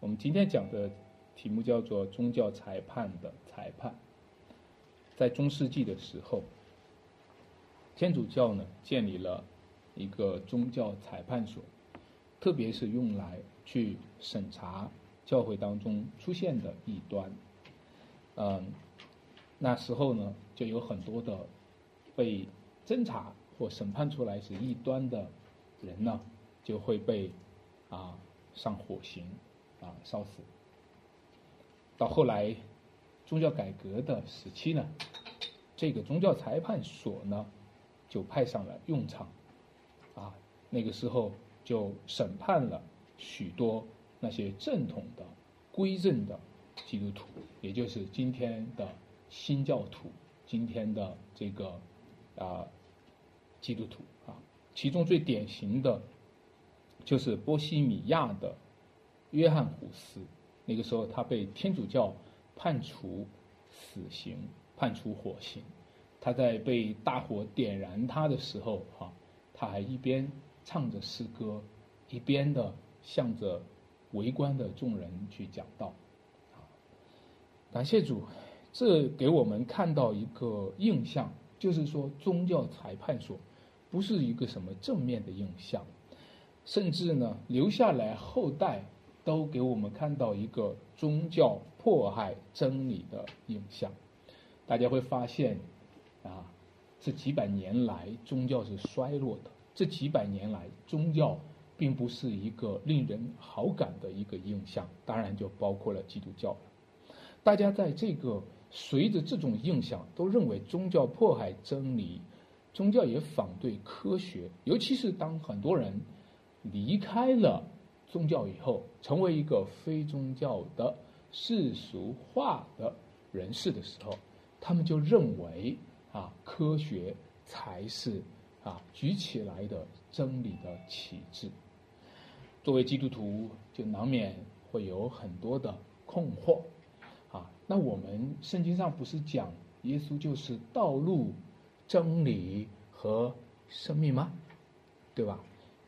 我们今天讲的题目叫做“宗教裁判的裁判”。在中世纪的时候，天主教呢建立了一个宗教裁判所，特别是用来去审查教会当中出现的异端。嗯，那时候呢，就有很多的被侦查或审判出来是异端的人呢，就会被啊上火刑。啊，烧死。到后来，宗教改革的时期呢，这个宗教裁判所呢，就派上了用场。啊，那个时候就审判了许多那些正统的、归正的基督徒，也就是今天的新教徒，今天的这个啊基督徒啊。其中最典型的，就是波西米亚的。约翰胡斯，那个时候他被天主教判处死刑，判处火刑。他在被大火点燃他的时候，哈，他还一边唱着诗歌，一边的向着围观的众人去讲道。啊感谢主，这给我们看到一个印象，就是说宗教裁判所不是一个什么正面的印象，甚至呢留下来后代。都给我们看到一个宗教迫害真理的影像，大家会发现，啊，这几百年来宗教是衰落的。这几百年来，宗教并不是一个令人好感的一个印象，当然就包括了基督教了。大家在这个随着这种印象，都认为宗教迫害真理，宗教也反对科学，尤其是当很多人离开了。宗教以后成为一个非宗教的世俗化的人士的时候，他们就认为啊，科学才是啊举起来的真理的旗帜。作为基督徒，就难免会有很多的困惑啊。那我们圣经上不是讲耶稣就是道路、真理和生命吗？对吧？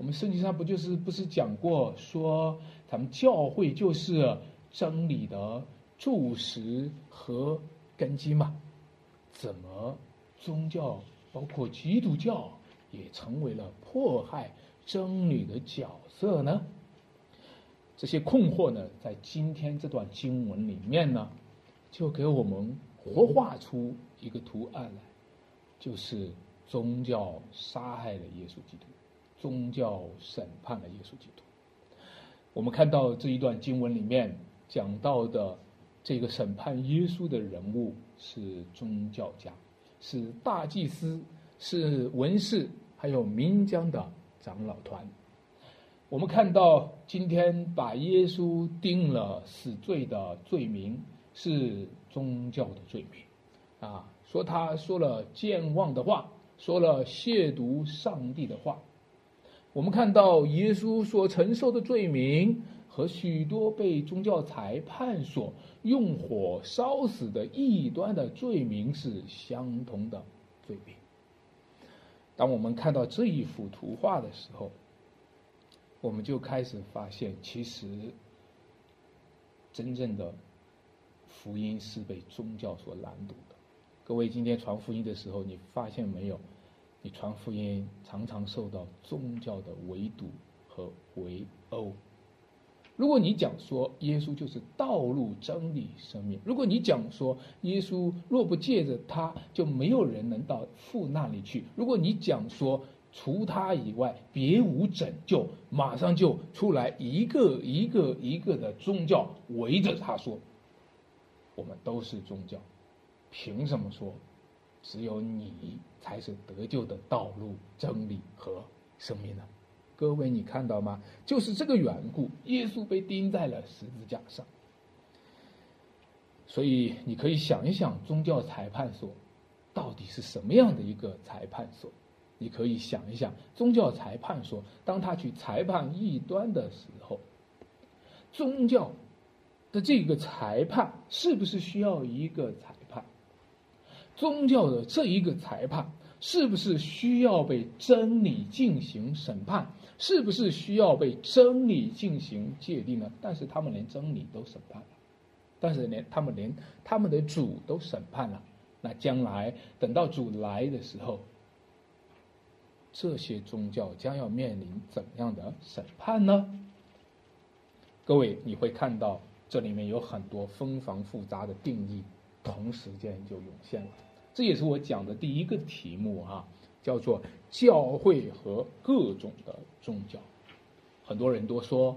我们圣经上不就是不是讲过说，咱们教会就是真理的柱石和根基吗？怎么宗教包括基督教也成为了迫害真理的角色呢？这些困惑呢，在今天这段经文里面呢，就给我们活画出一个图案来，就是宗教杀害了耶稣基督。宗教审判了耶稣基督。我们看到这一段经文里面讲到的这个审判耶稣的人物是宗教家，是大祭司，是文士，还有民间的长老团。我们看到今天把耶稣定了死罪的罪名是宗教的罪名，啊，说他说了健忘的话，说了亵渎上帝的话。我们看到耶稣所承受的罪名和许多被宗教裁判所用火烧死的异端的罪名是相同的罪名。当我们看到这一幅图画的时候，我们就开始发现，其实真正的福音是被宗教所拦堵的。各位，今天传福音的时候，你发现没有？你传福音常常受到宗教的围堵和围殴。如果你讲说耶稣就是道路、真理、生命，如果你讲说耶稣若不借着他，就没有人能到父那里去。如果你讲说除他以外别无拯救，马上就出来一个一个一个的宗教围着他说，我们都是宗教，凭什么说？只有你才是得救的道路、真理和生命呢？各位，你看到吗？就是这个缘故，耶稣被钉在了十字架上。所以，你可以想一想，宗教裁判所到底是什么样的一个裁判所？你可以想一想，宗教裁判所当他去裁判异端的时候，宗教的这个裁判是不是需要一个裁？宗教的这一个裁判是不是需要被真理进行审判？是不是需要被真理进行界定呢？但是他们连真理都审判了，但是连他们连他们的主都审判了。那将来等到主来的时候，这些宗教将要面临怎样的审判呢？各位，你会看到这里面有很多纷繁复杂的定义，同时间就涌现了。这也是我讲的第一个题目哈，叫做教会和各种的宗教。很多人都说，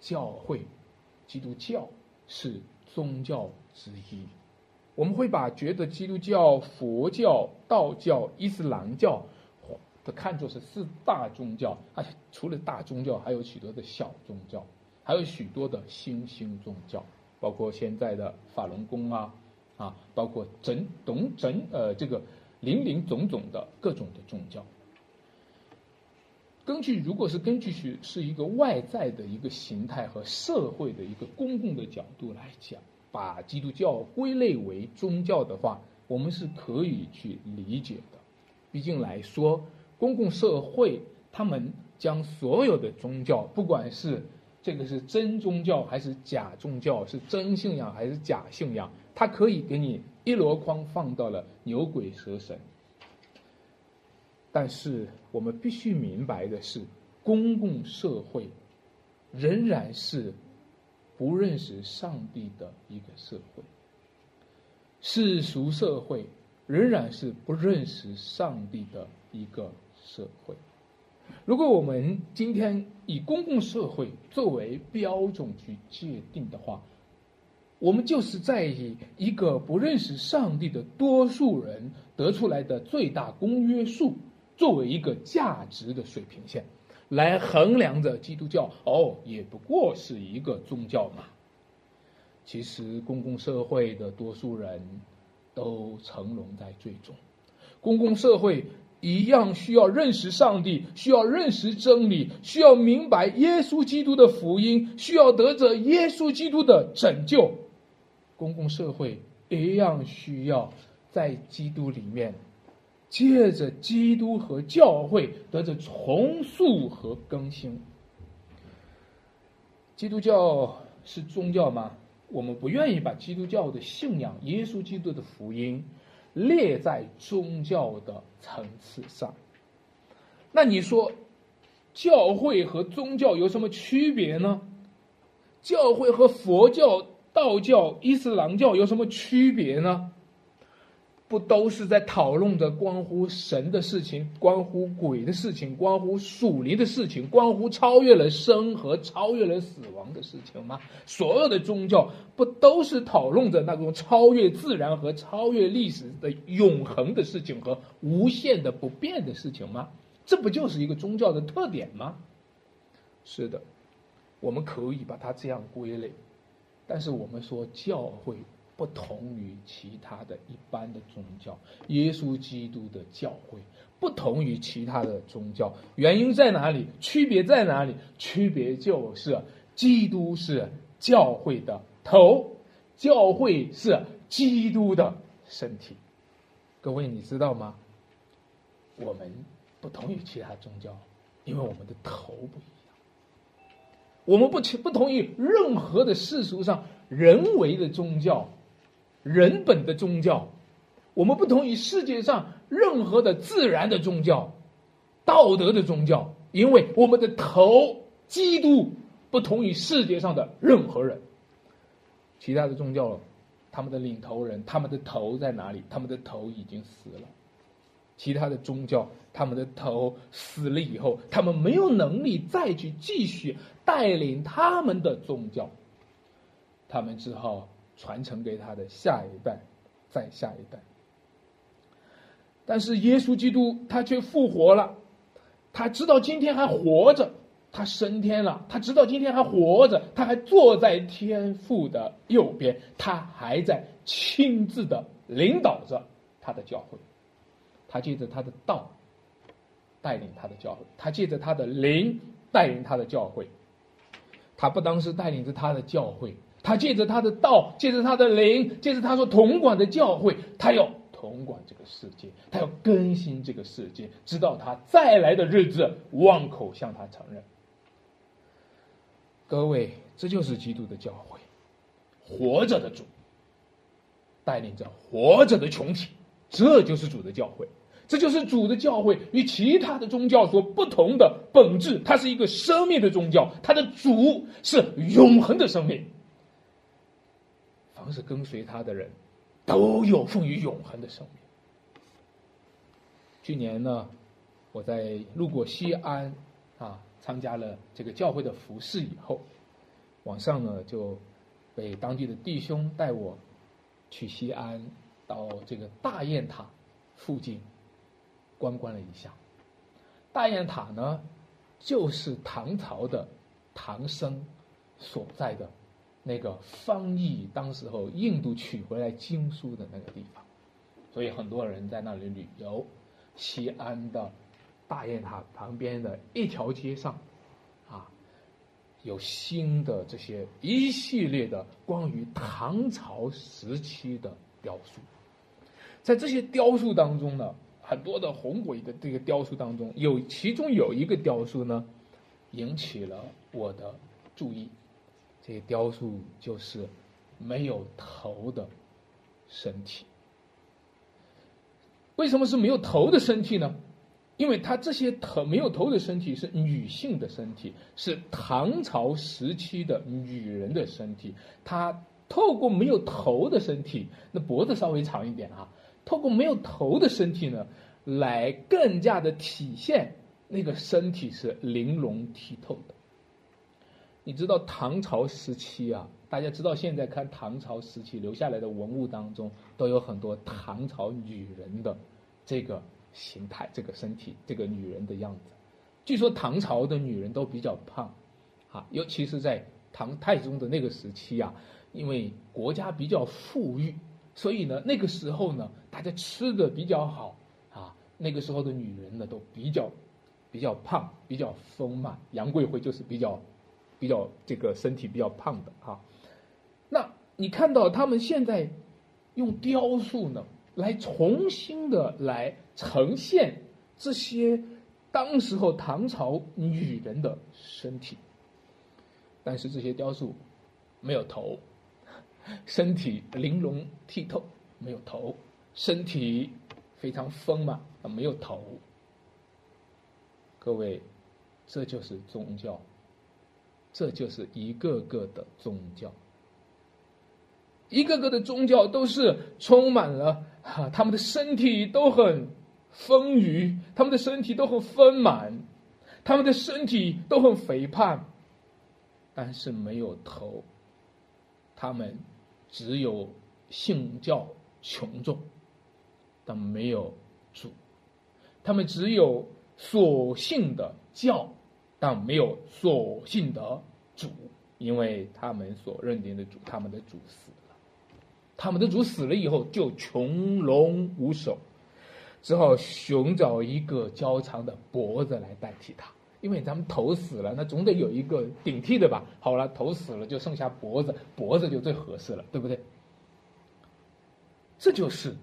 教会、基督教是宗教之一。我们会把觉得基督教、佛教、道教、伊斯兰教的看作是四大宗教，而且除了大宗教，还有许多的小宗教，还有许多的新兴宗教，包括现在的法轮功啊。啊，包括整懂整呃这个林林总总的各种的宗教。根据如果是根据是是一个外在的一个形态和社会的一个公共的角度来讲，把基督教归类为宗教的话，我们是可以去理解的。毕竟来说，公共社会他们将所有的宗教，不管是这个是真宗教还是假宗教，是真信仰还是假信仰。它可以给你一箩筐放到了牛鬼蛇神，但是我们必须明白的是，公共社会仍然是不认识上帝的一个社会，世俗社会仍然是不认识上帝的一个社会。如果我们今天以公共社会作为标准去界定的话，我们就是在以一个不认识上帝的多数人得出来的最大公约数作为一个价值的水平线，来衡量着基督教。哦，也不过是一个宗教嘛。其实，公共社会的多数人都成龙在最终，公共社会一样需要认识上帝，需要认识真理，需要明白耶稣基督的福音，需要得着耶稣基督的拯救。公共社会一样需要在基督里面，借着基督和教会得着重塑和更新。基督教是宗教吗？我们不愿意把基督教的信仰、耶稣基督的福音列在宗教的层次上。那你说，教会和宗教有什么区别呢？教会和佛教。道教、伊斯兰教有什么区别呢？不都是在讨论着关乎神的事情、关乎鬼的事情、关乎属灵的事情、关乎超越了生和超越了死亡的事情吗？所有的宗教不都是讨论着那种超越自然和超越历史的永恒的事情和无限的不变的事情吗？这不就是一个宗教的特点吗？是的，我们可以把它这样归类。但是我们说教会不同于其他的一般的宗教，耶稣基督的教会不同于其他的宗教，原因在哪里？区别在哪里？区别就是基督是教会的头，教会是基督的身体。各位你知道吗？我们不同于其他宗教，因为我们的头不一样。我们不不同意任何的世俗上人为的宗教，人本的宗教，我们不同意世界上任何的自然的宗教，道德的宗教，因为我们的头基督不同于世界上的任何人。其他的宗教，他们的领头人，他们的头在哪里？他们的头已经死了。其他的宗教，他们的头死了以后，他们没有能力再去继续带领他们的宗教，他们只好传承给他的下一代，再下一代。但是耶稣基督他却复活了，他知道今天还活着，他升天了，他知道今天还活着，他还坐在天父的右边，他还在亲自的领导着他的教会。他借着他的道带领他的教会，他借着他的灵带领他的教会。他不单是带领着他的教会，他借着他的道，借着他的灵，借着他所统管的教会，他要统管这个世界，他要更新这个世界，直到他再来的日子，望口向他承认。各位，这就是基督的教会，活着的主带领着活着的群体，这就是主的教会，这就是主的教会与其他的宗教所不同的本质。它是一个生命的宗教，它的主是永恒的生命。凡是跟随他的人，都有奉于永恒的生命。去年呢，我在路过西安啊。参加了这个教会的服饰以后，晚上呢就被当地的弟兄带我去西安，到这个大雁塔附近观观了一下。大雁塔呢，就是唐朝的唐僧所在的那个翻译当时候印度取回来经书的那个地方，所以很多人在那里旅游。西安的。大雁塔旁边的一条街上，啊，有新的这些一系列的关于唐朝时期的雕塑，在这些雕塑当中呢，很多的红鬼的这个雕塑当中，有其中有一个雕塑呢，引起了我的注意。这个雕塑就是没有头的身体。为什么是没有头的身体呢？因为他这些头没有头的身体是女性的身体，是唐朝时期的女人的身体。她透过没有头的身体，那脖子稍微长一点啊，透过没有头的身体呢，来更加的体现那个身体是玲珑剔透的。你知道唐朝时期啊，大家知道现在看唐朝时期留下来的文物当中，都有很多唐朝女人的这个。形态，这个身体，这个女人的样子，据说唐朝的女人都比较胖，啊，尤其是在唐太宗的那个时期啊，因为国家比较富裕，所以呢，那个时候呢，大家吃的比较好，啊，那个时候的女人呢都比较比较胖，比较丰满。杨贵妃就是比较比较这个身体比较胖的啊。那你看到他们现在用雕塑呢？来重新的来呈现这些当时候唐朝女人的身体，但是这些雕塑没有头，身体玲珑剔透，没有头，身体非常丰满，没有头。各位，这就是宗教，这就是一个个的宗教。一个个的宗教都是充满了哈，他们的身体都很丰腴，他们的身体都很丰满，他们的身体都很肥胖，但是没有头。他们只有信教群众，但没有主；他们只有所信的教，但没有所信的主，因为他们所认定的主，他们的主死了。他们的主死了以后，就穷龙无首，只好寻找一个较长的脖子来代替他。因为咱们头死了，那总得有一个顶替的吧？好了，头死了就剩下脖子，脖子就最合适了，对不对？这就是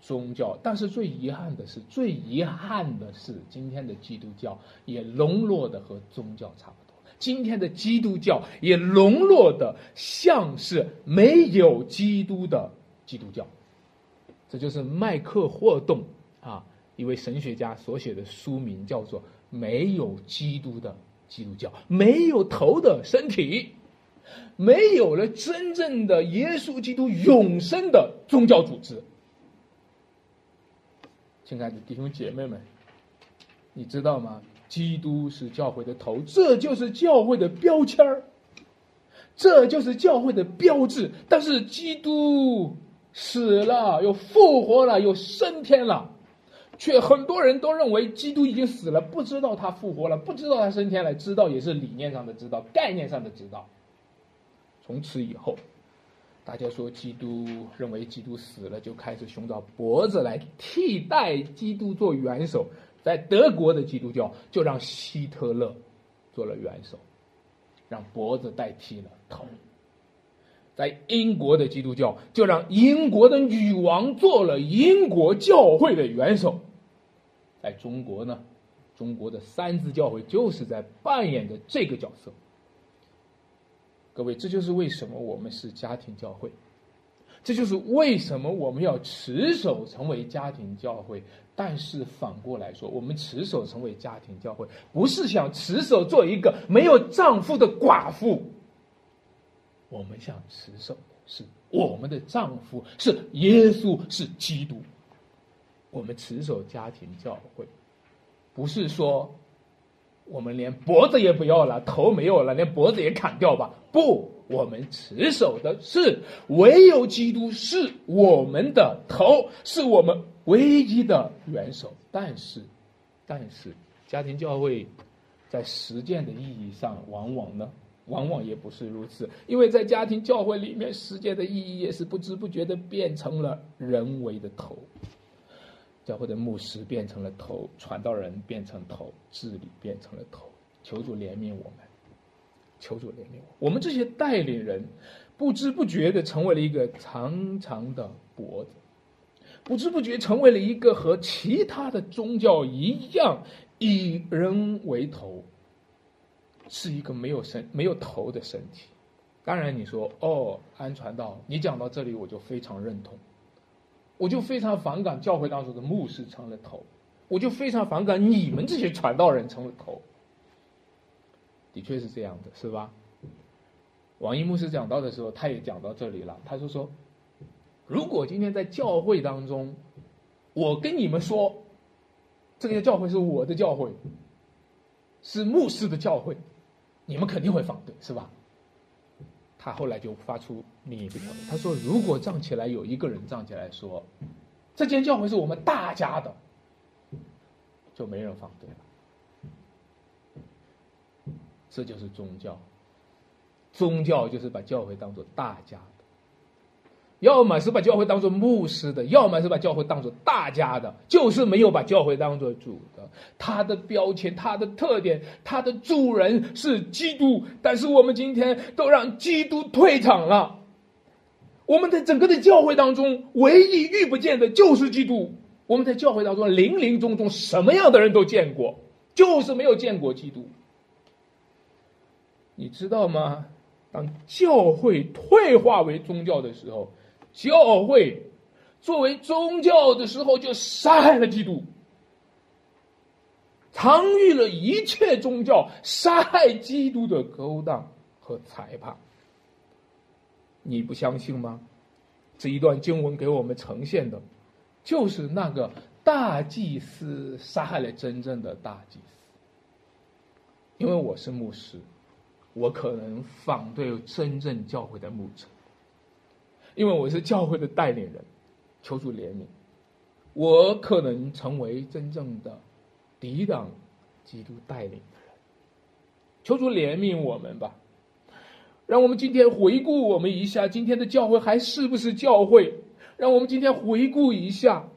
宗教。但是最遗憾的是，最遗憾的是，今天的基督教也沦落的和宗教差不多。今天的基督教也沦落的像是没有基督的基督教，这就是麦克霍顿啊，一位神学家所写的书名叫做《没有基督的基督教》，没有头的身体，没有了真正的耶稣基督永生的宗教组织。亲爱的弟兄姐妹们，你知道吗？基督是教会的头，这就是教会的标签儿，这就是教会的标志。但是基督死了，又复活了，又升天了，却很多人都认为基督已经死了，不知道他复活了，不知道他升天了，知道也是理念上的知道，概念上的知道。从此以后，大家说基督认为基督死了，就开始寻找脖子来替代基督做元首。在德国的基督教就让希特勒做了元首，让脖子代替了头。在英国的基督教就让英国的女王做了英国教会的元首，在中国呢，中国的三自教会就是在扮演着这个角色。各位，这就是为什么我们是家庭教会，这就是为什么我们要持守成为家庭教会。但是反过来说，我们持守成为家庭教会，不是想持守做一个没有丈夫的寡妇。我们想持守的是我们的丈夫是耶稣，是基督。我们持守家庭教会，不是说我们连脖子也不要了，头没有了，连脖子也砍掉吧？不，我们持守的是唯有基督是我们的头，是我们唯一的元首。但是，但是家庭教会在实践的意义上，往往呢？往往也不是如此，因为在家庭教会里面，世界的意义也是不知不觉的变成了人为的头。教会的牧师变成了头，传道人变成头，治理变成了头。求主怜悯我们，求主怜悯我们。我们这些带领人，不知不觉的成为了一个长长的脖子，不知不觉成为了一个和其他的宗教一样以人为头。是一个没有身、没有头的身体。当然，你说哦，安传道，你讲到这里，我就非常认同，我就非常反感教会当中的牧师成了头，我就非常反感你们这些传道人成了头。的确是这样的，是吧？王一牧师讲到的时候，他也讲到这里了。他就说，如果今天在教会当中，我跟你们说，这个教会是我的教会，是牧师的教会。你们肯定会反对，是吧？他后来就发出另一个条件，他说：“如果站起来有一个人站起来说，这间教会是我们大家的，就没人反对了。这就是宗教，宗教就是把教会当做大家。”要么是把教会当做牧师的，要么是把教会当做大家的，就是没有把教会当做主的。他的标签、他的特点、他的主人是基督，但是我们今天都让基督退场了。我们在整个的教会当中，唯一遇不见的就是基督。我们在教会当中林林总总，什么样的人都见过，就是没有见过基督。你知道吗？当教会退化为宗教的时候。教会作为宗教的时候，就杀害了基督，参与了一切宗教杀害基督的勾当和裁判。你不相信吗？这一段经文给我们呈现的，就是那个大祭司杀害了真正的大祭司。因为我是牧师，我可能反对真正教会的牧者。因为我是教会的带领人，求主怜悯，我可能成为真正的抵挡基督带领的人。求主怜悯我们吧，让我们今天回顾我们一下今天的教会还是不是教会？让我们今天回顾一下，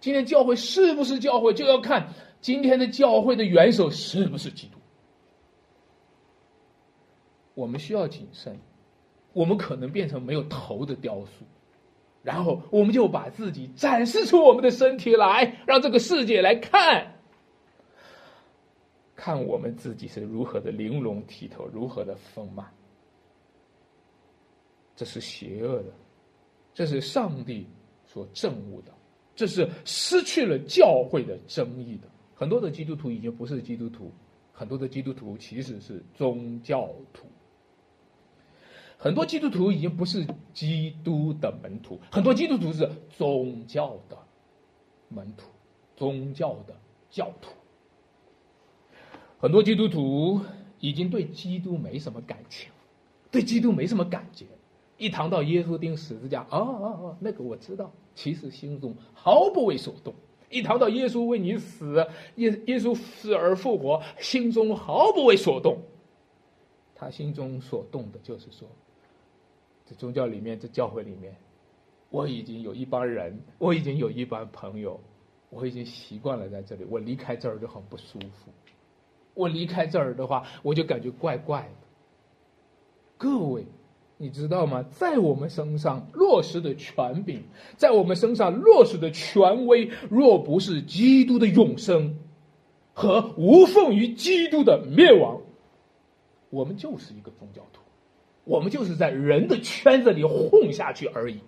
今天教会是不是教会，就要看今天的教会的元首是不是基督。我们需要谨慎。我们可能变成没有头的雕塑，然后我们就把自己展示出我们的身体来，让这个世界来看，看我们自己是如何的玲珑剔透，如何的丰满。这是邪恶的，这是上帝所憎恶的，这是失去了教会的真义的。很多的基督徒已经不是基督徒，很多的基督徒其实是宗教徒。很多基督徒已经不是基督的门徒，很多基督徒是宗教的门徒、宗教的教徒。很多基督徒已经对基督没什么感情，对基督没什么感觉。一谈到耶稣钉十字架，啊啊啊，那个我知道，其实心中毫不为所动。一谈到耶稣为你死，耶耶稣死而复活，心中毫不为所动。他心中所动的就是说。这宗教里面，这教会里面，我已经有一帮人，我已经有一帮朋友，我已经习惯了在这里。我离开这儿就很不舒服，我离开这儿的话，我就感觉怪怪的。各位，你知道吗？在我们身上落实的权柄，在我们身上落实的权威，若不是基督的永生和无奉于基督的灭亡，我们就是一个宗教徒，我们就是在人的圈子里混下去而已。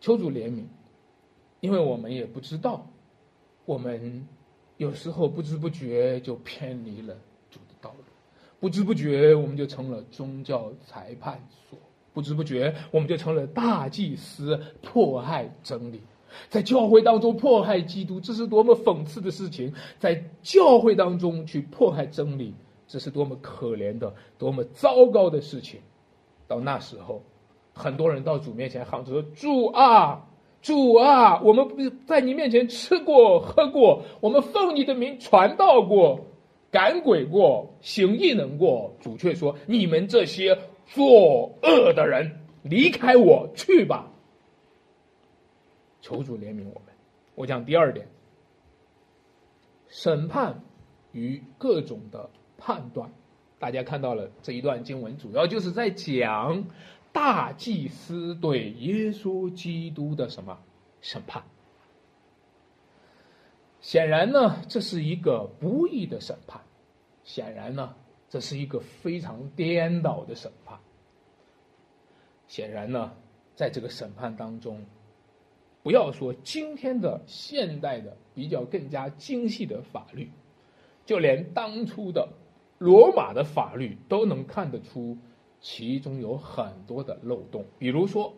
求主怜悯，因为我们也不知道，我们有时候不知不觉就偏离了主的道路。不知不觉，我们就成了宗教裁判所；不知不觉，我们就成了大祭司，迫害真理，在教会当中迫害基督，这是多么讽刺的事情！在教会当中去迫害真理，这是多么可怜的、多么糟糕的事情！到那时候，很多人到主面前喊着说：“主啊，主啊，我们在你面前吃过、喝过，我们奉你的名传道过。”赶鬼过，行异能过，主却说：“你们这些作恶的人，离开我去吧。”求主怜悯我们。我讲第二点，审判与各种的判断。大家看到了这一段经文，主要就是在讲大祭司对耶稣基督的什么审判。显然呢，这是一个不义的审判。显然呢，这是一个非常颠倒的审判。显然呢，在这个审判当中，不要说今天的现代的比较更加精细的法律，就连当初的罗马的法律都能看得出其中有很多的漏洞。比如说，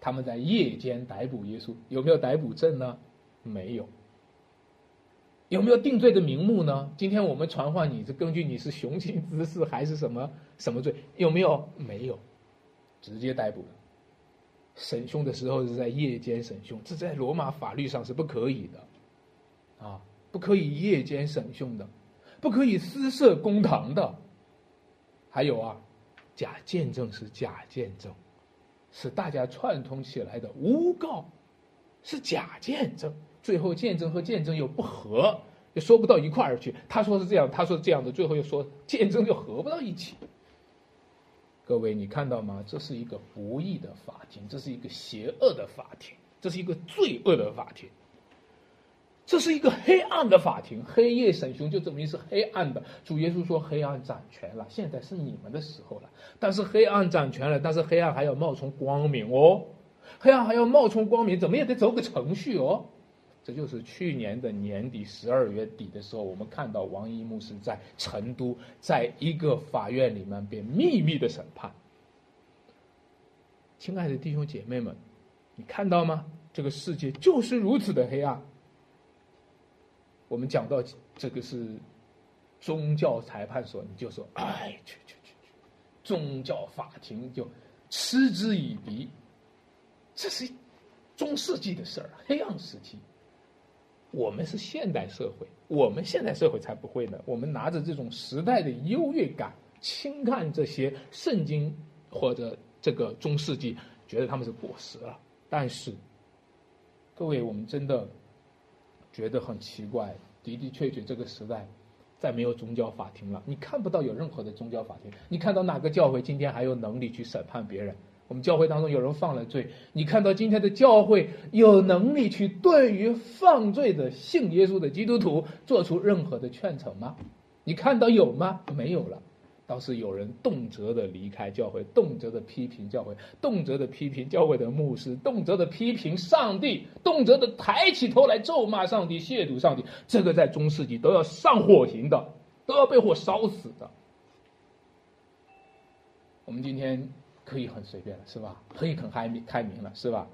他们在夜间逮捕耶稣，有没有逮捕证呢？没有。有没有定罪的名目呢？今天我们传唤你是根据你是雄心之事还是什么什么罪？有没有？没有，直接逮捕了。审讯的时候是在夜间审讯，这在罗马法律上是不可以的，啊，不可以夜间审讯的，不可以私设公堂的。还有啊，假见证是假见证，是大家串通起来的诬告，是假见证。最后见证和见证又不合，又说不到一块儿去。他说是这样，他说这样的，最后又说见证又合不到一起。各位，你看到吗？这是一个不义的法庭，这是一个邪恶的法庭，这是一个罪恶的法庭，这是一个黑暗的法庭。黑夜审讯就证明是黑暗的。主耶稣说：“黑暗掌权了，现在是你们的时候了。”但是黑暗掌权了，但是黑暗还要冒充光明哦，黑暗还要冒充光明，怎么也得走个程序哦。这就是去年的年底十二月底的时候，我们看到王一牧师在成都，在一个法院里面被秘密的审判。亲爱的弟兄姐妹们，你看到吗？这个世界就是如此的黑暗。我们讲到这个是宗教裁判所，你就说：“哎，去去去去，宗教法庭就嗤之以鼻。”这是中世纪的事儿，黑暗时期。我们是现代社会，我们现代社会才不会呢。我们拿着这种时代的优越感，轻看这些圣经或者这个中世纪，觉得他们是过时了。但是，各位，我们真的觉得很奇怪，的的确确，这个时代再没有宗教法庭了。你看不到有任何的宗教法庭，你看到哪个教会今天还有能力去审判别人？我们教会当中有人犯了罪，你看到今天的教会有能力去对于犯罪的信耶稣的基督徒做出任何的劝惩吗？你看到有吗？没有了，倒是有人动辄的离开教会，动辄的批评教会，动辄的批评教会的牧师，动辄的批评上帝，动辄的抬起头来咒骂上帝、亵渎上帝。这个在中世纪都要上火刑的，都要被火烧死的。我们今天。可以很随便了，是吧？可以很开明开明了，是吧？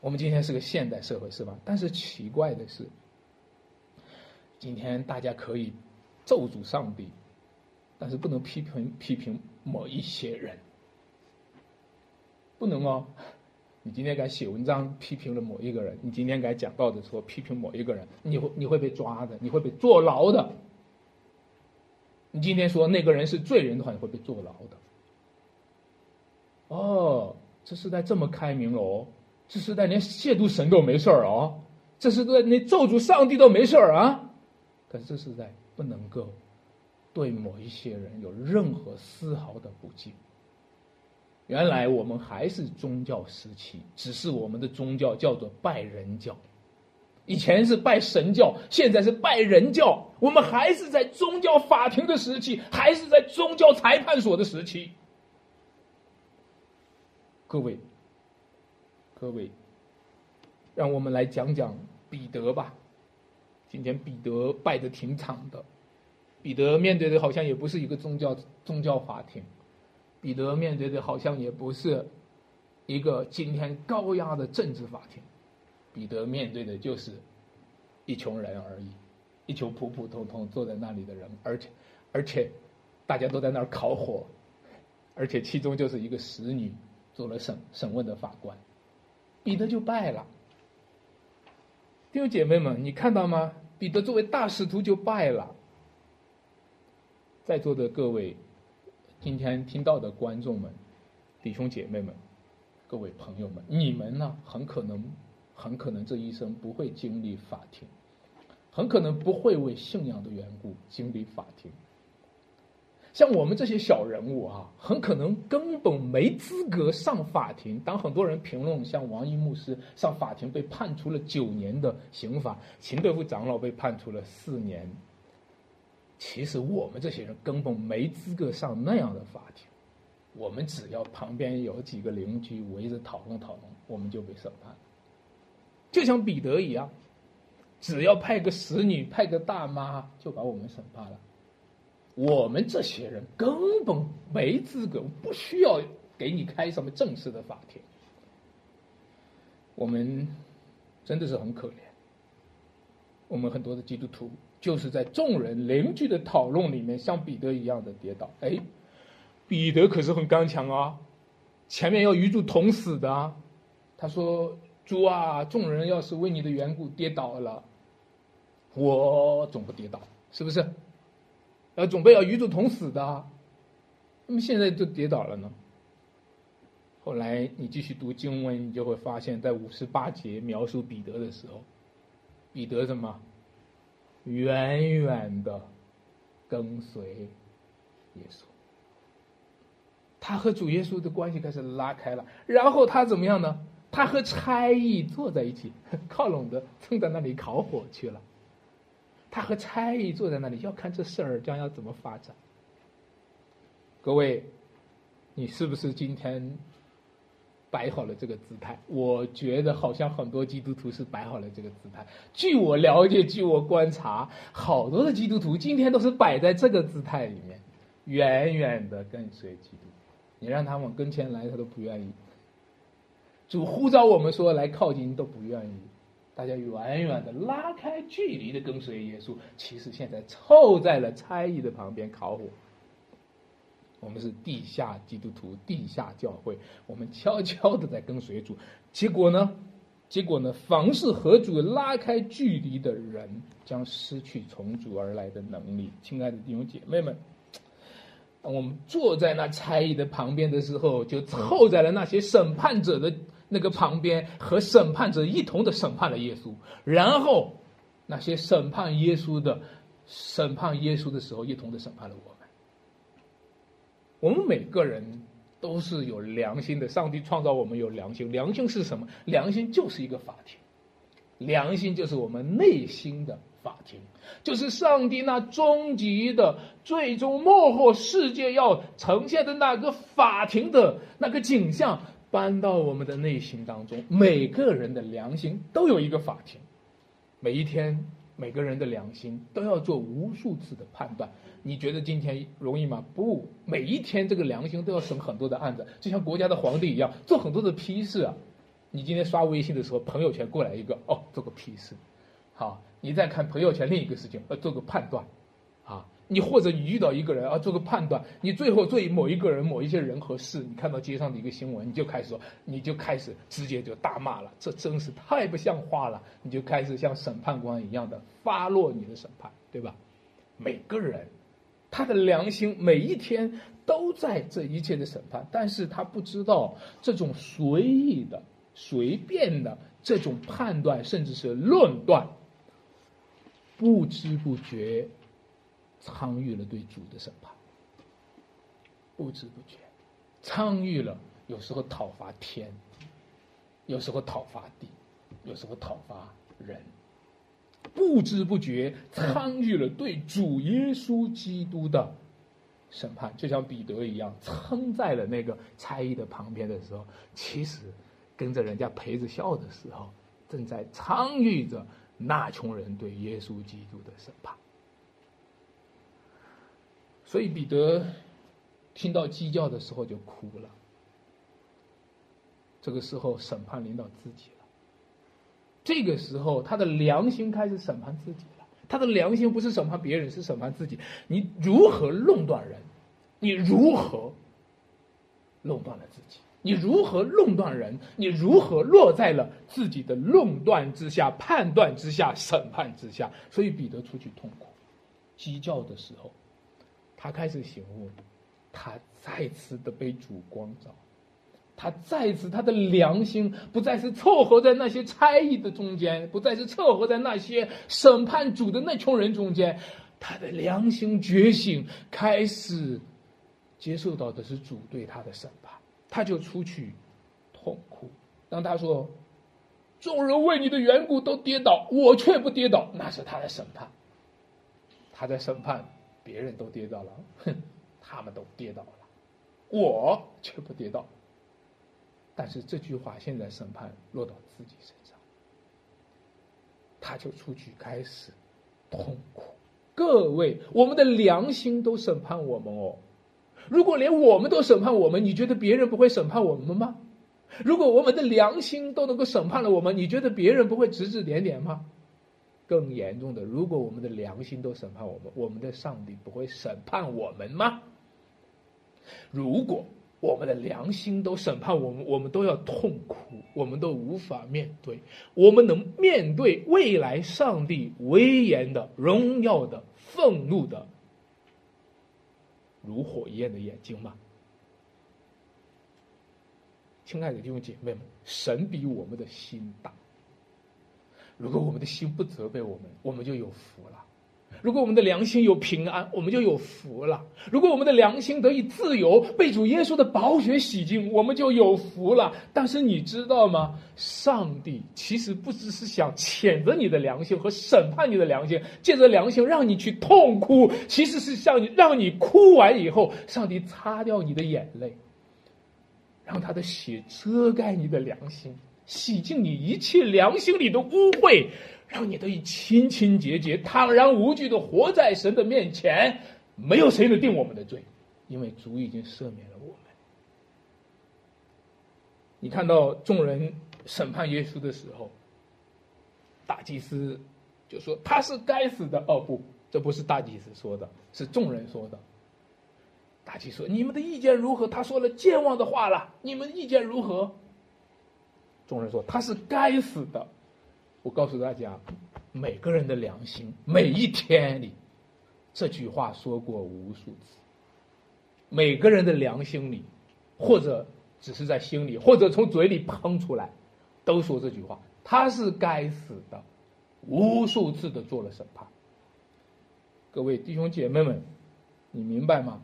我们今天是个现代社会，是吧？但是奇怪的是，今天大家可以咒诅上帝，但是不能批评批评某一些人，不能哦。你今天敢写文章批评了某一个人，你今天敢讲道的时候批评某一个人，你会你会被抓的，你会被坐牢的。你今天说那个人是罪人的话，你会被坐牢的。哦，这时代这么开明了哦，这时代连亵渎神都没事儿哦，这时代连咒诅上帝都没事儿啊。可是这时代不能够对某一些人有任何丝毫的不敬。原来我们还是宗教时期，只是我们的宗教叫做拜人教，以前是拜神教，现在是拜人教。我们还是在宗教法庭的时期，还是在宗教裁判所的时期。各位，各位，让我们来讲讲彼得吧。今天彼得拜的挺惨的，彼得面对的好像也不是一个宗教宗教法庭。彼得面对的好像也不是一个今天高压的政治法庭，彼得面对的就是一群人而已，一群普普通通坐在那里的人，而且而且大家都在那儿烤火，而且其中就是一个使女做了审审问的法官，彼得就败了。弟兄姐妹们，你看到吗？彼得作为大使徒就败了，在座的各位。今天听到的观众们、弟兄姐妹们、各位朋友们，你们呢？很可能、很可能这一生不会经历法庭，很可能不会为信仰的缘故经历法庭。像我们这些小人物啊，很可能根本没资格上法庭。当很多人评论像王一牧师上法庭被判处了九年的刑罚，秦德福长老被判处了四年。其实我们这些人根本没资格上那样的法庭，我们只要旁边有几个邻居围着讨论讨论，我们就被审判。就像彼得一样，只要派个使女、派个大妈，就把我们审判了。我们这些人根本没资格，不需要给你开什么正式的法庭。我们真的是很可怜，我们很多的基督徒。就是在众人邻居的讨论里面，像彼得一样的跌倒。哎，彼得可是很刚强啊，前面要与主同死的。他说：“主啊，众人要是为你的缘故跌倒了，我总不跌倒，是不是？要准备要与主同死的。那么现在就跌倒了呢？后来你继续读经文，你就会发现，在五十八节描述彼得的时候，彼得什么？”远远的跟随耶稣，他和主耶稣的关系开始拉开了。然后他怎么样呢？他和差役坐在一起，靠拢的正在那里烤火去了。他和差役坐在那里，要看这事儿将要怎么发展。各位，你是不是今天？摆好了这个姿态，我觉得好像很多基督徒是摆好了这个姿态。据我了解，据我观察，好多的基督徒今天都是摆在这个姿态里面，远远的跟随基督。你让他往跟前来，他都不愿意。主呼召我们说来靠近，都不愿意。大家远远的拉开距离的跟随耶稣，其实现在凑在了猜疑的旁边烤火。我们是地下基督徒，地下教会，我们悄悄的在跟随主。结果呢？结果呢？凡是和主拉开距离的人，将失去从主而来的能力。亲爱的弟兄姐妹们，当我们坐在那差役的旁边的时候，就凑在了那些审判者的那个旁边，和审判者一同的审判了耶稣。然后，那些审判耶稣的，审判耶稣的时候，一同的审判了我。我们每个人都是有良心的，上帝创造我们有良心。良心是什么？良心就是一个法庭，良心就是我们内心的法庭，就是上帝那终极的、最终幕后世界要呈现的那个法庭的那个景象，搬到我们的内心当中。每个人的良心都有一个法庭，每一天，每个人的良心都要做无数次的判断。你觉得今天容易吗？不，每一天这个良心都要审很多的案子，就像国家的皇帝一样，做很多的批示啊。你今天刷微信的时候，朋友圈过来一个，哦，做个批示。好，你再看朋友圈另一个事情，呃，做个判断。啊，你或者你遇到一个人啊，做个判断。你最后对某一个人、某一些人和事，你看到街上的一个新闻，你就开始说，你就开始直接就大骂了，这真是太不像话了。你就开始像审判官一样的发落你的审判，对吧？每个人。他的良心每一天都在这一切的审判，但是他不知道这种随意的、随便的这种判断，甚至是论断，不知不觉参与了对主的审判，不知不觉参与了，有时候讨伐天，有时候讨伐地，有时候讨伐人，不知不觉参与了对主耶稣基督的审判，就像彼得一样，撑在了那个差役的旁边的时候，其实跟着人家陪着笑的时候，正在参与着那穷人对耶稣基督的审判。所以彼得听到鸡叫的时候就哭了。这个时候审判领导自己了。这个时候他的良心开始审判自己了。他的良心不是审判别人，是审判自己。你如何弄断人？你如何弄断了自己？你如何弄断人？你如何落在了自己的论断之下、判断之下、审判之下？所以彼得出去痛苦，鸡叫的时候。他开始醒悟，他再次的被主光照，他再次他的良心不再是凑合在那些差异的中间，不再是凑合在那些审判主的那群人中间，他的良心觉醒，开始接受到的是主对他的审判，他就出去痛哭。当他说：“众人为你的缘故都跌倒，我却不跌倒。”那是他的审判，他在审判。别人都跌倒了，哼，他们都跌倒了，我却不跌倒。但是这句话现在审判落到自己身上，他就出去开始痛苦。各位，我们的良心都审判我们哦。如果连我们都审判我们，你觉得别人不会审判我们吗？如果我们的良心都能够审判了我们，你觉得别人不会指指点点吗？更严重的，如果我们的良心都审判我们，我们的上帝不会审判我们吗？如果我们的良心都审判我们，我们都要痛苦，我们都无法面对，我们能面对未来上帝威严的、荣耀的、愤怒的、如火焰的眼睛吗？亲爱的弟兄姐妹们，神比我们的心大。如果我们的心不责备我们，我们就有福了；如果我们的良心有平安，我们就有福了；如果我们的良心得以自由，被主耶稣的宝血洗净，我们就有福了。但是你知道吗？上帝其实不只是想谴责你的良心和审判你的良心，借着良心让你去痛哭，其实是向你让你哭完以后，上帝擦掉你的眼泪，让他的血遮盖你的良心。洗净你一切良心里的污秽，让你得以清清洁洁、坦然无惧的活在神的面前。没有谁能定我们的罪，因为主已经赦免了我们。你看到众人审判耶稣的时候，大祭司就说他是该死的。哦不，这不是大祭司说的，是众人说的。大祭司说：“你们的意见如何？”他说了健忘的话了。你们意见如何？众人说他是该死的，我告诉大家，每个人的良心，每一天里，这句话说过无数次。每个人的良心里，或者只是在心里，或者从嘴里喷出来，都说这句话，他是该死的，无数次的做了审判。各位弟兄姐妹们，你明白吗？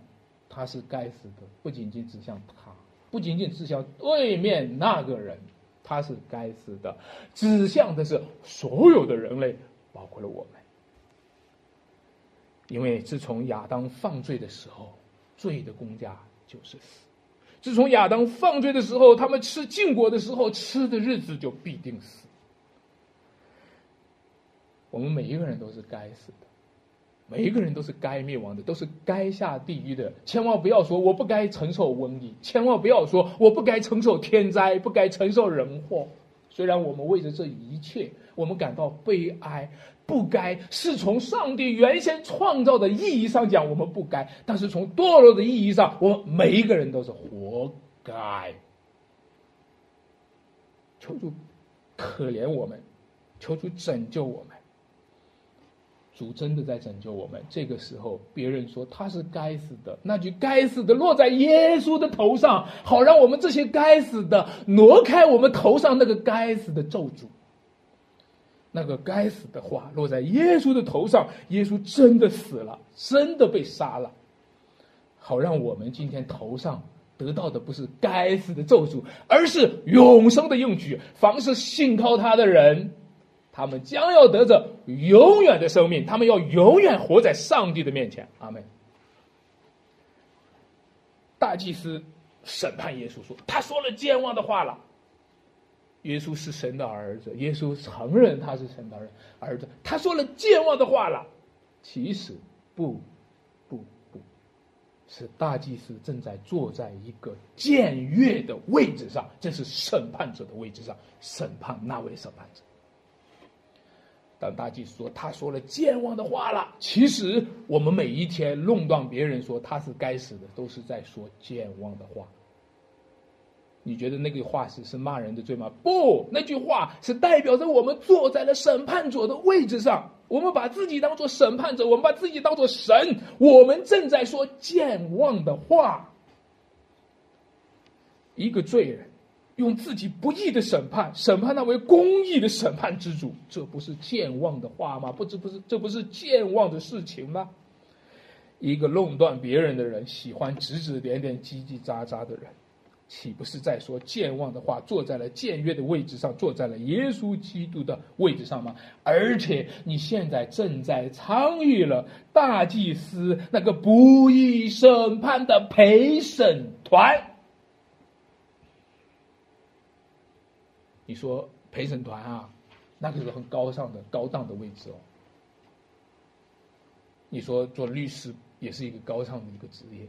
他是该死的，不仅仅指向他，不仅仅指向对面那个人。他是该死的，指向的是所有的人类，包括了我们。因为自从亚当犯罪的时候，罪的公家就是死。自从亚当犯罪的时候，他们吃禁果的时候，吃的日子就必定死。我们每一个人都是该死的。每一个人都是该灭亡的，都是该下地狱的。千万不要说我不该承受瘟疫，千万不要说我不该承受天灾，不该承受人祸。虽然我们为着这一切，我们感到悲哀，不该是从上帝原先创造的意义上讲，我们不该；但是从堕落的意义上，我们每一个人都是活该。求主可怜我们，求主拯救我们。主真的在拯救我们。这个时候，别人说他是该死的，那句“该死的”落在耶稣的头上，好让我们这些该死的挪开我们头上那个该死的咒诅。那个该死的话落在耶稣的头上，耶稣真的死了，真的被杀了，好让我们今天头上得到的不是该死的咒诅，而是永生的应许。凡是信靠他的人，他们将要得着永远的生命，他们要永远活在上帝的面前。阿门。大祭司审判耶稣说：“他说了健忘的话了。”耶稣是神的儿子，耶稣承认他是神的儿儿子。他说了健忘的话了，其实不，不不，是大祭司正在坐在一个僭越的位置上，这是审判者的位置上审判那位审判者。当大祭司说他说了健忘的话了，其实我们每一天弄断别人说他是该死的，都是在说健忘的话。你觉得那个话是是骂人的罪吗？不，那句话是代表着我们坐在了审判者的位置上，我们把自己当做审判者，我们把自己当做神，我们正在说健忘的话。一个罪人用自己不义的审判审判那位公义的审判之主，这不是健忘的话吗？不，这不是这不是健忘的事情吗？一个弄断别人的人，喜欢指指点点、叽叽喳喳的人。岂不是在说健忘的话？坐在了僭越的位置上，坐在了耶稣基督的位置上吗？而且你现在正在参与了大祭司那个不义审判的陪审团。你说陪审团啊，那可是很高尚的、高档的位置哦。你说做律师也是一个高尚的一个职业。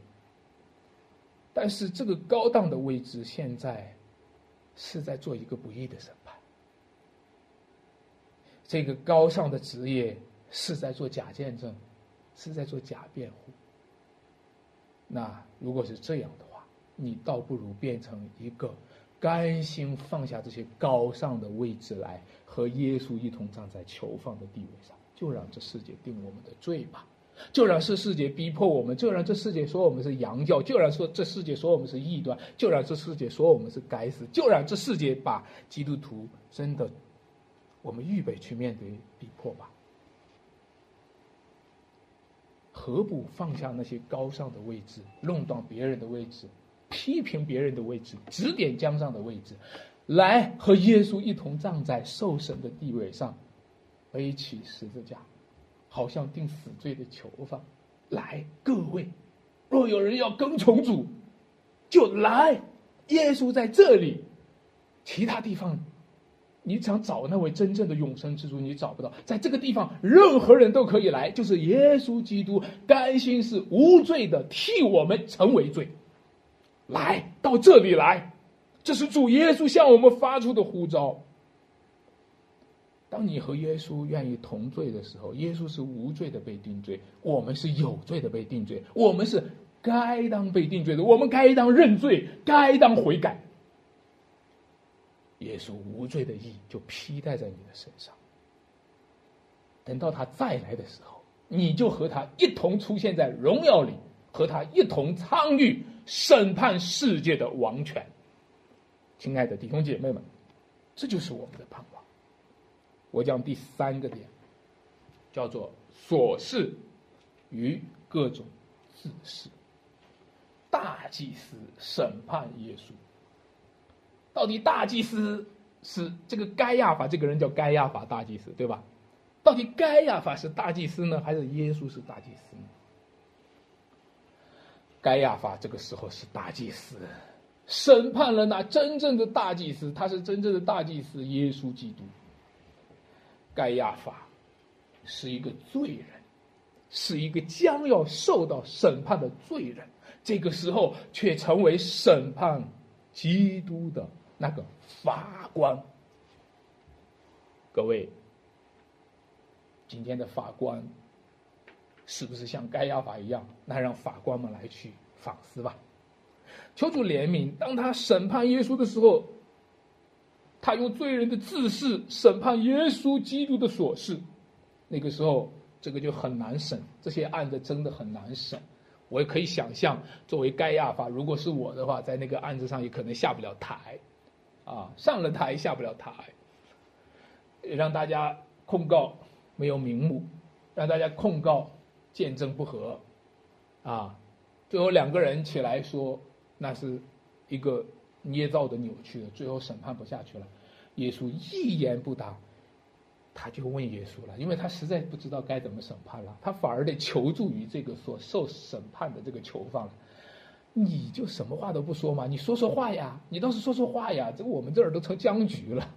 但是这个高档的位置现在是在做一个不义的审判，这个高尚的职业是在做假见证，是在做假辩护。那如果是这样的话，你倒不如变成一个甘心放下这些高尚的位置来和耶稣一同站在囚犯的地位上，就让这世界定我们的罪吧。就让这世界逼迫我们，就让这世界说我们是洋教，就让说这世界说我们是异端，就让这世界说我们是该死，就让这世界把基督徒真的，我们预备去面对逼迫吧。何不放下那些高尚的位置，弄断别人的位置，批评别人的位置，指点江上的位置，来和耶稣一同站在受审的地位上，背起十字架。好像定死罪的囚犯，来，各位，若有人要跟从主，就来。耶稣在这里，其他地方，你想找那位真正的永生之主，你找不到。在这个地方，任何人都可以来，就是耶稣基督甘心是无罪的，替我们成为罪，来到这里来，这是主耶稣向我们发出的呼召。当你和耶稣愿意同罪的时候，耶稣是无罪的被定罪，我们是有罪的被定罪，我们是该当被定罪的，我们该当认罪，该当悔改。耶稣无罪的义就披戴在你的身上。等到他再来的时候，你就和他一同出现在荣耀里，和他一同参与审判世界的王权。亲爱的弟兄姐妹们，这就是我们的盼望。我讲第三个点，叫做琐事与各种自事。大祭司审判耶稣，到底大祭司是这个该亚法这个人叫该亚法大祭司对吧？到底该亚法是大祭司呢，还是耶稣是大祭司呢？该亚法这个时候是大祭司，审判了那真正的大祭司，他是真正的大祭司耶稣基督。盖亚法是一个罪人，是一个将要受到审判的罪人。这个时候，却成为审判基督的那个法官。各位，今天的法官是不是像盖亚法一样？那让法官们来去反思吧。求主怜悯，当他审判耶稣的时候。他用罪人的自视审判耶稣基督的琐事，那个时候这个就很难审，这些案子真的很难审。我也可以想象，作为盖亚法，如果是我的话，在那个案子上也可能下不了台，啊，上了台下不了台，也让大家控告没有名目，让大家控告见证不合，啊，最后两个人起来说那是一个捏造的、扭曲的，最后审判不下去了，耶稣一言不答。他就问耶稣了，因为他实在不知道该怎么审判了，他反而得求助于这个所受审判的这个囚犯了。你就什么话都不说嘛？你说说话呀！你倒是说说话呀！这我们这儿都成僵局了，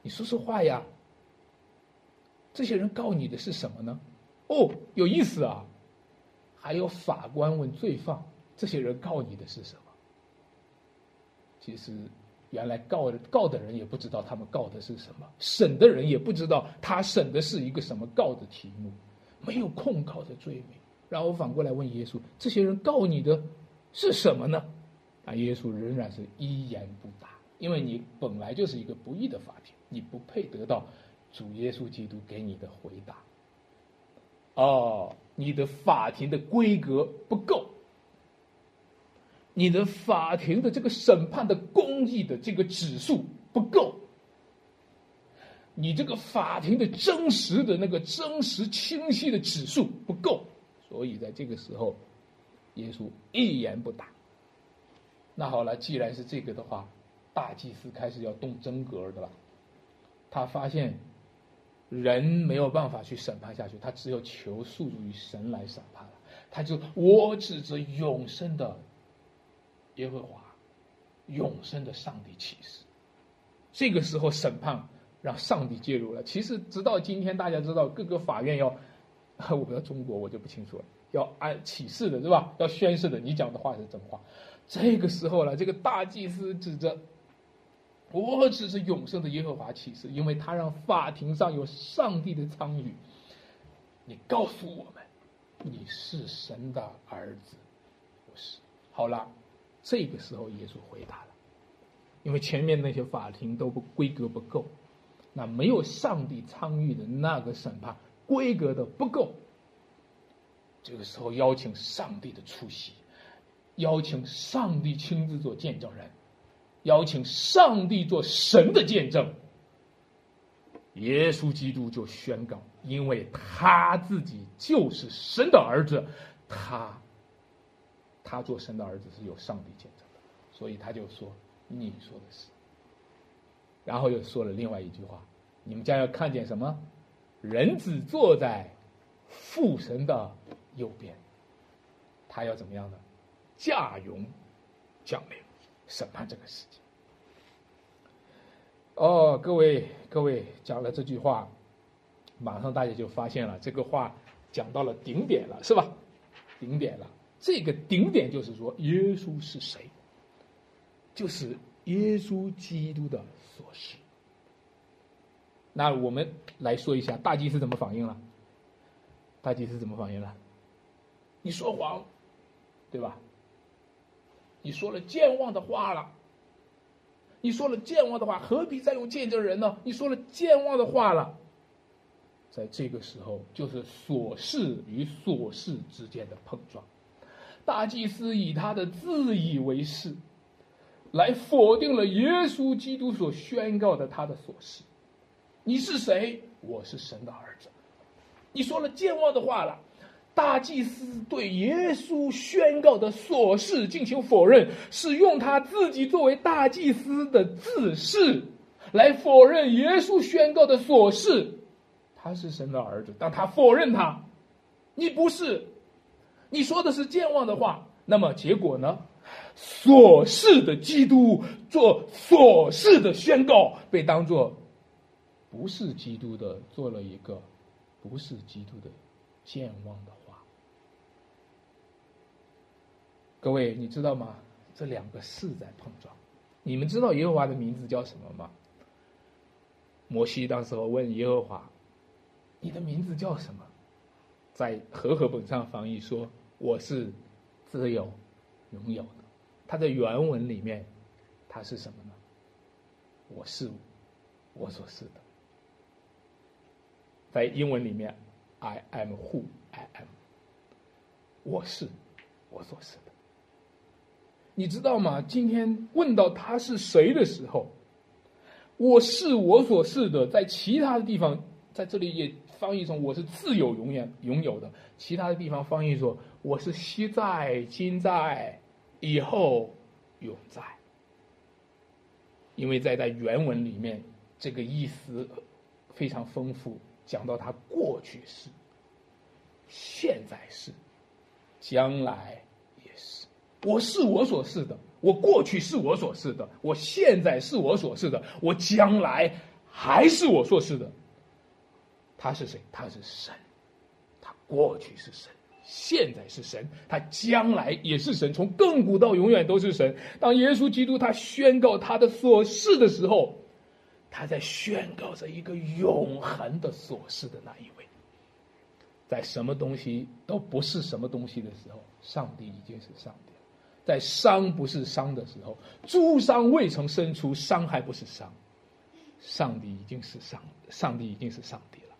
你说说话呀！这些人告你的是什么呢？哦，有意思啊！还有法官问罪犯，这些人告你的是什么？其实。原来告告的人也不知道他们告的是什么，审的人也不知道他审的是一个什么告的题目，没有控告的罪名。然后反过来问耶稣：这些人告你的是什么呢？啊，耶稣仍然是一言不答，因为你本来就是一个不义的法庭，你不配得到主耶稣基督给你的回答。哦，你的法庭的规格不够。你的法庭的这个审判的公义的这个指数不够，你这个法庭的真实的那个真实清晰的指数不够，所以在这个时候，耶稣一言不答。那好了，既然是这个的话，大祭司开始要动真格的了。他发现人没有办法去审判下去，他只有求诉于神来审判了。他就我指着永生的。耶和华，永生的上帝启示。这个时候审判让上帝介入了。其实直到今天，大家知道各个法院要，我不知道中国我就不清楚了，要按启示的是吧？要宣誓的，你讲的话是真话。这个时候了，这个大祭司指着，我只是永生的耶和华启示，因为他让法庭上有上帝的参与。你告诉我们，你是神的儿子，不是？好了。这个时候，耶稣回答了，因为前面那些法庭都不规格不够，那没有上帝参与的那个审判规格的不够。这个时候，邀请上帝的出席，邀请上帝亲自做见证人，邀请上帝做神的见证。耶稣基督就宣告，因为他自己就是神的儿子，他。他做神的儿子是有上帝见证的，所以他就说：“你说的是。”然后又说了另外一句话：“你们将要看见什么？人子坐在父神的右边，他要怎么样呢？驾云降临，审判这个世界。”哦，各位各位，讲了这句话，马上大家就发现了，这个话讲到了顶点了，是吧？顶点了。这个顶点就是说，耶稣是谁？就是耶稣基督的所示。那我们来说一下，大祭司怎么反应了？大祭司怎么反应了？你说谎，对吧？你说了健忘的话了。你说了健忘的话，何必再用见证人呢？你说了健忘的话了，在这个时候，就是琐事与琐事之间的碰撞。大祭司以他的自以为是，来否定了耶稣基督所宣告的他的琐事。你是谁？我是神的儿子。你说了健忘的话了。大祭司对耶稣宣告的所事进行否认，是用他自己作为大祭司的自视来否认耶稣宣告的所事。他是神的儿子，但他否认他。你不是。你说的是健忘的话，那么结果呢？琐事的基督做琐事的宣告，被当做不是基督的，做了一个不是基督的健忘的话。各位，你知道吗？这两个是在碰撞。你们知道耶和华的名字叫什么吗？摩西当时候问耶和华：“你的名字叫什么？”在和合本上翻译说。我是自由拥有的，它的原文里面，它是什么呢？我是我所是的，在英文里面，I am who I am。我是我所是，你知道吗？今天问到他是谁的时候，我是我所是的，在其他的地方在这里也翻译成我是自有永远拥有的，其他的地方翻译说我是昔在、今在、以后永在。因为在在原文里面，这个意思非常丰富，讲到他过去式、现在式、将来。我是我所是的，我过去是我所是的，我现在是我所是的，我将来还是我所是的。他是谁？他是神，他过去是神。现在是神，他将来也是神，从亘古到永远都是神。当耶稣基督他宣告他的所是的时候，他在宣告着一个永恒的所是的那一位。在什么东西都不是什么东西的时候，上帝已经是上帝；在伤不是伤的时候，诸伤未曾生出，伤还不是伤，上帝已经是上，上帝已经是上帝了。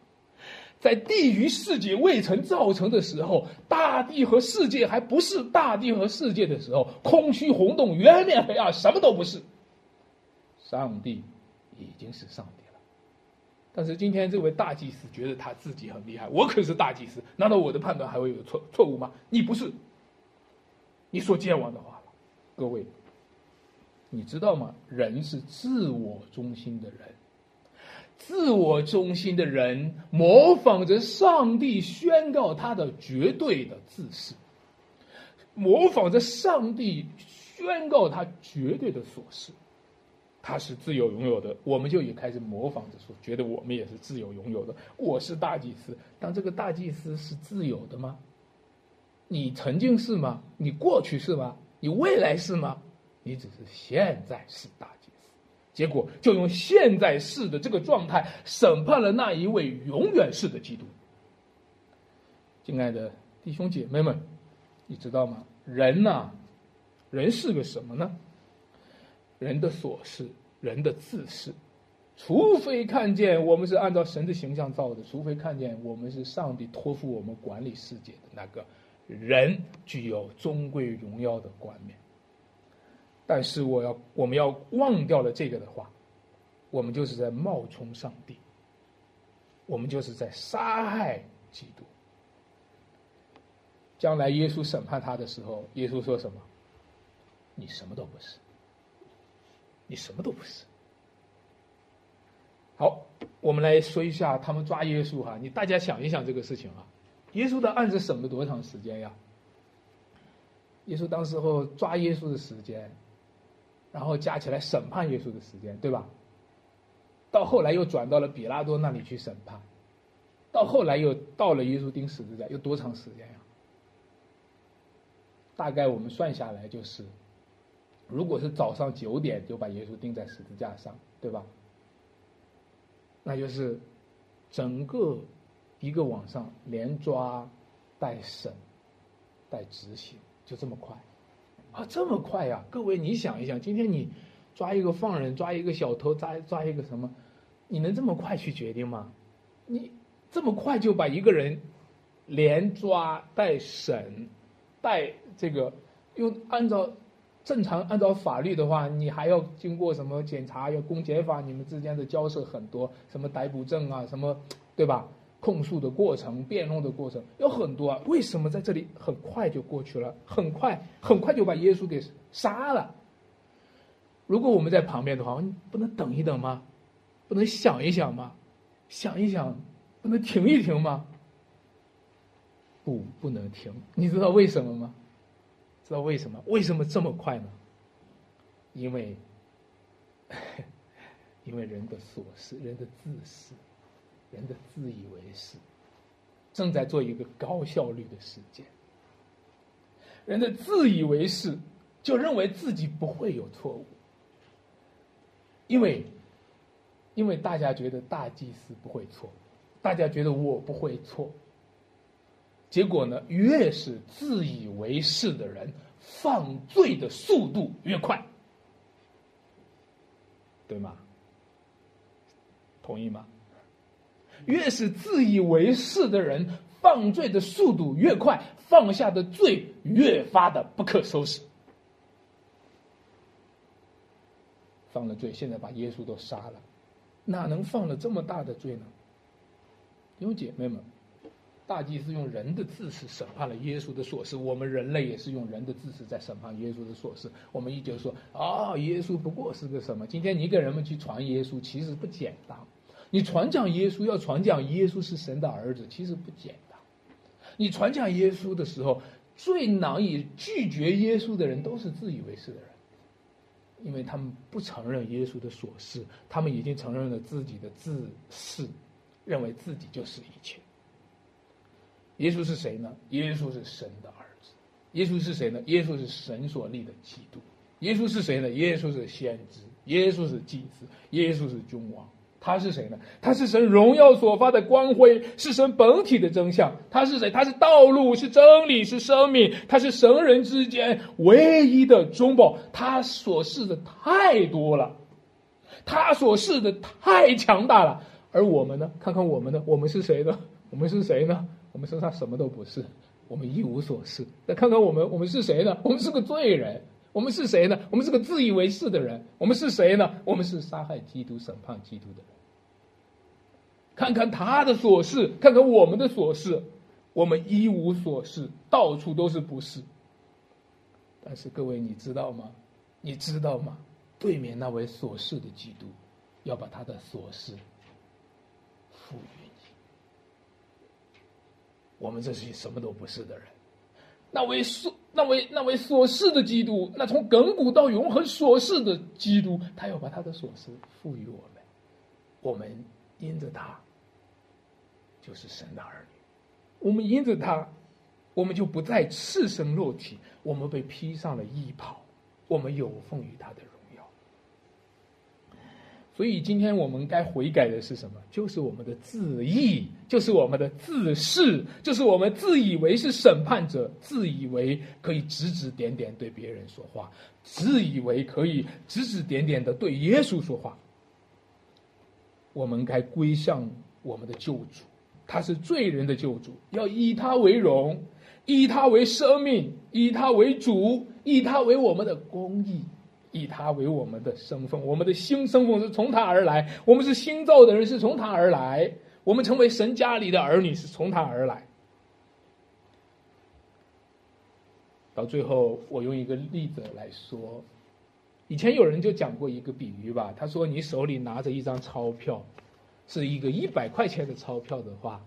在地狱世界未曾造成的时候，大地和世界还不是大地和世界的时候，空虚红洞，圆面黑暗，什么都不是。上帝已经是上帝了，但是今天这位大祭司觉得他自己很厉害，我可是大祭司，难道我的判断还会有错错误吗？你不是，你说健忘的话了，各位，你知道吗？人是自我中心的人。自我中心的人模仿着上帝宣告他的绝对的自私，模仿着上帝宣告他绝对的所事，他是自由拥有的，我们就也开始模仿着说，觉得我们也是自由拥有的。我是大祭司，当这个大祭司是自由的吗？你曾经是吗？你过去是吗？你未来是吗？你只是现在是大祭司。结果就用现在是的这个状态审判了那一位永远是的基督。敬爱的弟兄姐妹们，你知道吗？人呐，人是个什么呢？人的所事，人的自私，除非看见我们是按照神的形象造的，除非看见我们是上帝托付我们管理世界的那个人，具有尊贵荣耀的冠冕。但是我要，我们要忘掉了这个的话，我们就是在冒充上帝，我们就是在杀害基督。将来耶稣审判他的时候，耶稣说什么？你什么都不是，你什么都不是。好，我们来说一下他们抓耶稣哈，你大家想一想这个事情啊，耶稣的案子审了多长时间呀？耶稣当时候抓耶稣的时间。然后加起来审判耶稣的时间，对吧？到后来又转到了比拉多那里去审判，到后来又到了耶稣钉十字架，有多长时间呀？大概我们算下来就是，如果是早上九点就把耶稣钉在十字架上，对吧？那就是整个一个晚上连抓带审带执行，就这么快。啊，这么快呀！各位，你想一想，今天你抓一个放人，抓一个小偷，抓抓一个什么，你能这么快去决定吗？你这么快就把一个人连抓带审带这个，用按照正常按照法律的话，你还要经过什么检查？要公检法，你们之间的交涉很多，什么逮捕证啊，什么对吧？控诉的过程、辩论的过程有很多啊，为什么在这里很快就过去了？很快，很快就把耶稣给杀了。如果我们在旁边的话，你不能等一等吗？不能想一想吗？想一想，不能停一停吗？不，不能停。你知道为什么吗？知道为什么？为什么这么快呢？因为，因为人的琐事，人的自私。人的自以为是，正在做一个高效率的实践。人的自以为是，就认为自己不会有错误，因为，因为大家觉得大祭司不会错，大家觉得我不会错。结果呢，越是自以为是的人，犯罪的速度越快，对吗？同意吗？越是自以为是的人，犯罪的速度越快，放下的罪越发的不可收拾。犯了罪，现在把耶稣都杀了，哪能犯了这么大的罪呢？弟兄姐妹们，大祭司用人的自私审判了耶稣的琐事，我们人类也是用人的自私在审判耶稣的琐事。我们一直说啊，耶稣不过是个什么？今天你给人们去传耶稣，其实不简单。你传讲耶稣，要传讲耶稣是神的儿子，其实不简单。你传讲耶稣的时候，最难以拒绝耶稣的人都是自以为是的人，因为他们不承认耶稣的所事，他们已经承认了自己的自是，认为自己就是一切。耶稣是谁呢？耶稣是神的儿子。耶稣是谁呢？耶稣是神所立的基督。耶稣是谁呢？耶稣是先知。耶稣是祭司。耶稣是君王。他是谁呢？他是神荣耀所发的光辉，是神本体的真相。他是谁？他是道路，是真理，是生命。他是神人之间唯一的中保。他所示的太多了，他所示的太强大了。而我们呢？看看我们呢？我们是谁呢？我们是谁呢？我们身上什么都不是，我们一无所事。再看看我们，我们是谁呢？我们是个罪人。我们是谁呢？我们是个自以为是的人。我们是谁呢？我们是杀害基督、审判基督的人。看看他的琐事，看看我们的琐事，我们一无所事，到处都是不是。但是各位，你知道吗？你知道吗？对面那位琐事的基督，要把他的琐事赋予你。我们这些什么都不是的人，那位琐那位那位所示的基督，那从亘古到永恒所示的基督，他要把他的所示赋予我们，我们因着他就是神的儿女，我们因着他，我们就不再赤身裸体，我们被披上了衣袍，我们有奉于他的。所以今天我们该悔改的是什么？就是我们的自义，就是我们的自恃，就是我们自以为是审判者，自以为可以指指点点对别人说话，自以为可以指指点点的对耶稣说话。我们该归向我们的救主，他是罪人的救主，要以他为荣，以他为生命，以他为主，以他为我们的公义。以他为我们的身份，我们的新身份是从他而来。我们是新造的人，是从他而来。我们成为神家里的儿女，是从他而来。到最后，我用一个例子来说，以前有人就讲过一个比喻吧。他说：“你手里拿着一张钞票，是一个一百块钱的钞票的话，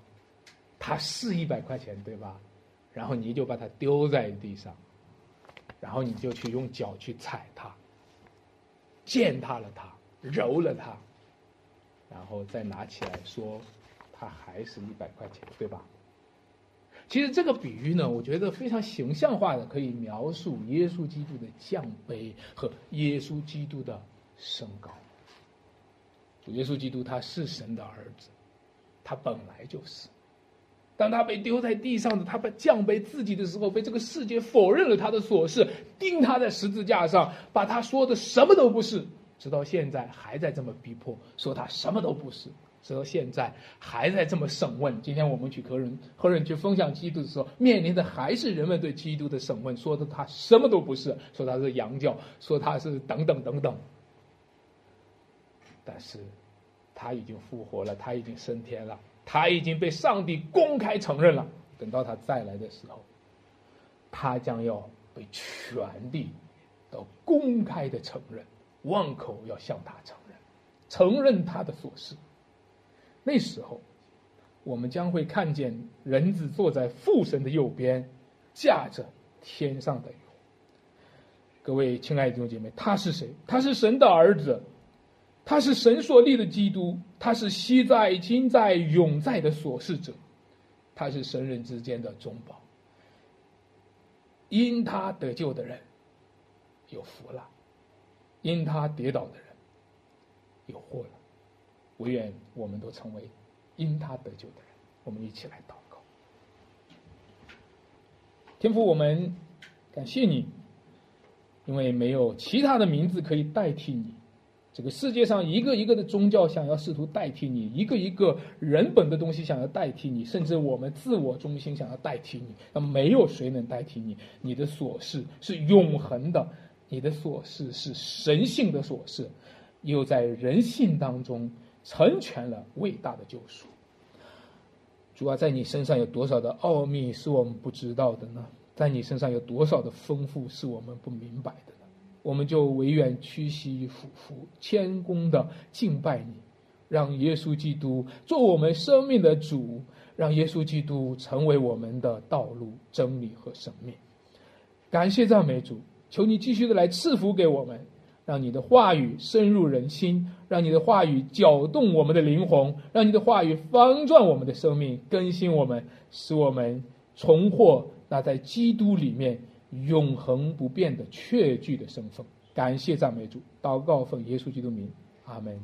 它是一百块钱，对吧？然后你就把它丢在地上，然后你就去用脚去踩它。”践踏了它，揉了它，然后再拿起来说，它还是一百块钱，对吧？其实这个比喻呢，我觉得非常形象化的，可以描述耶稣基督的降卑和耶稣基督的升高。耶稣基督他是神的儿子，他本来就是。当他被丢在地上的，他被降卑自己的时候，被这个世界否认了他的所事，钉他在十字架上，把他说的什么都不是，直到现在还在这么逼迫，说他什么都不是，直到现在还在这么审问。今天我们去和人和人去分享基督的时候，面临的还是人们对基督的审问，说的他什么都不是，说他是羊角，说他是等等等等。但是，他已经复活了，他已经升天了。他已经被上帝公开承认了。等到他再来的时候，他将要被全地都公开的承认，万口要向他承认，承认他的所事。那时候，我们将会看见人子坐在父神的右边，驾着天上的云。各位亲爱的弟兄姐妹，他是谁？他是神的儿子。他是神所立的基督，他是昔在、今在、永在的所事者，他是神人之间的中保。因他得救的人有福了，因他跌倒的人有祸了。唯愿我们都成为因他得救的人。我们一起来祷告。天父，我们感谢你，因为没有其他的名字可以代替你。这个世界上一个一个的宗教想要试图代替你，一个一个人本的东西想要代替你，甚至我们自我中心想要代替你，那没有谁能代替你。你的琐事是永恒的，你的琐事是神性的琐事，又在人性当中成全了伟大的救赎。主啊，在你身上有多少的奥秘是我们不知道的呢？在你身上有多少的丰富是我们不明白的？我们就唯愿屈膝俯伏，谦恭的敬拜你，让耶稣基督做我们生命的主，让耶稣基督成为我们的道路、真理和生命。感谢赞美主，求你继续的来赐福给我们。让你的话语深入人心，让你的话语搅动我们的灵魂，让你的话语翻转我们的生命，更新我们，使我们重获那在基督里面永恒不变的确据的身份。感谢赞美主，祷告奉耶稣基督名，阿门。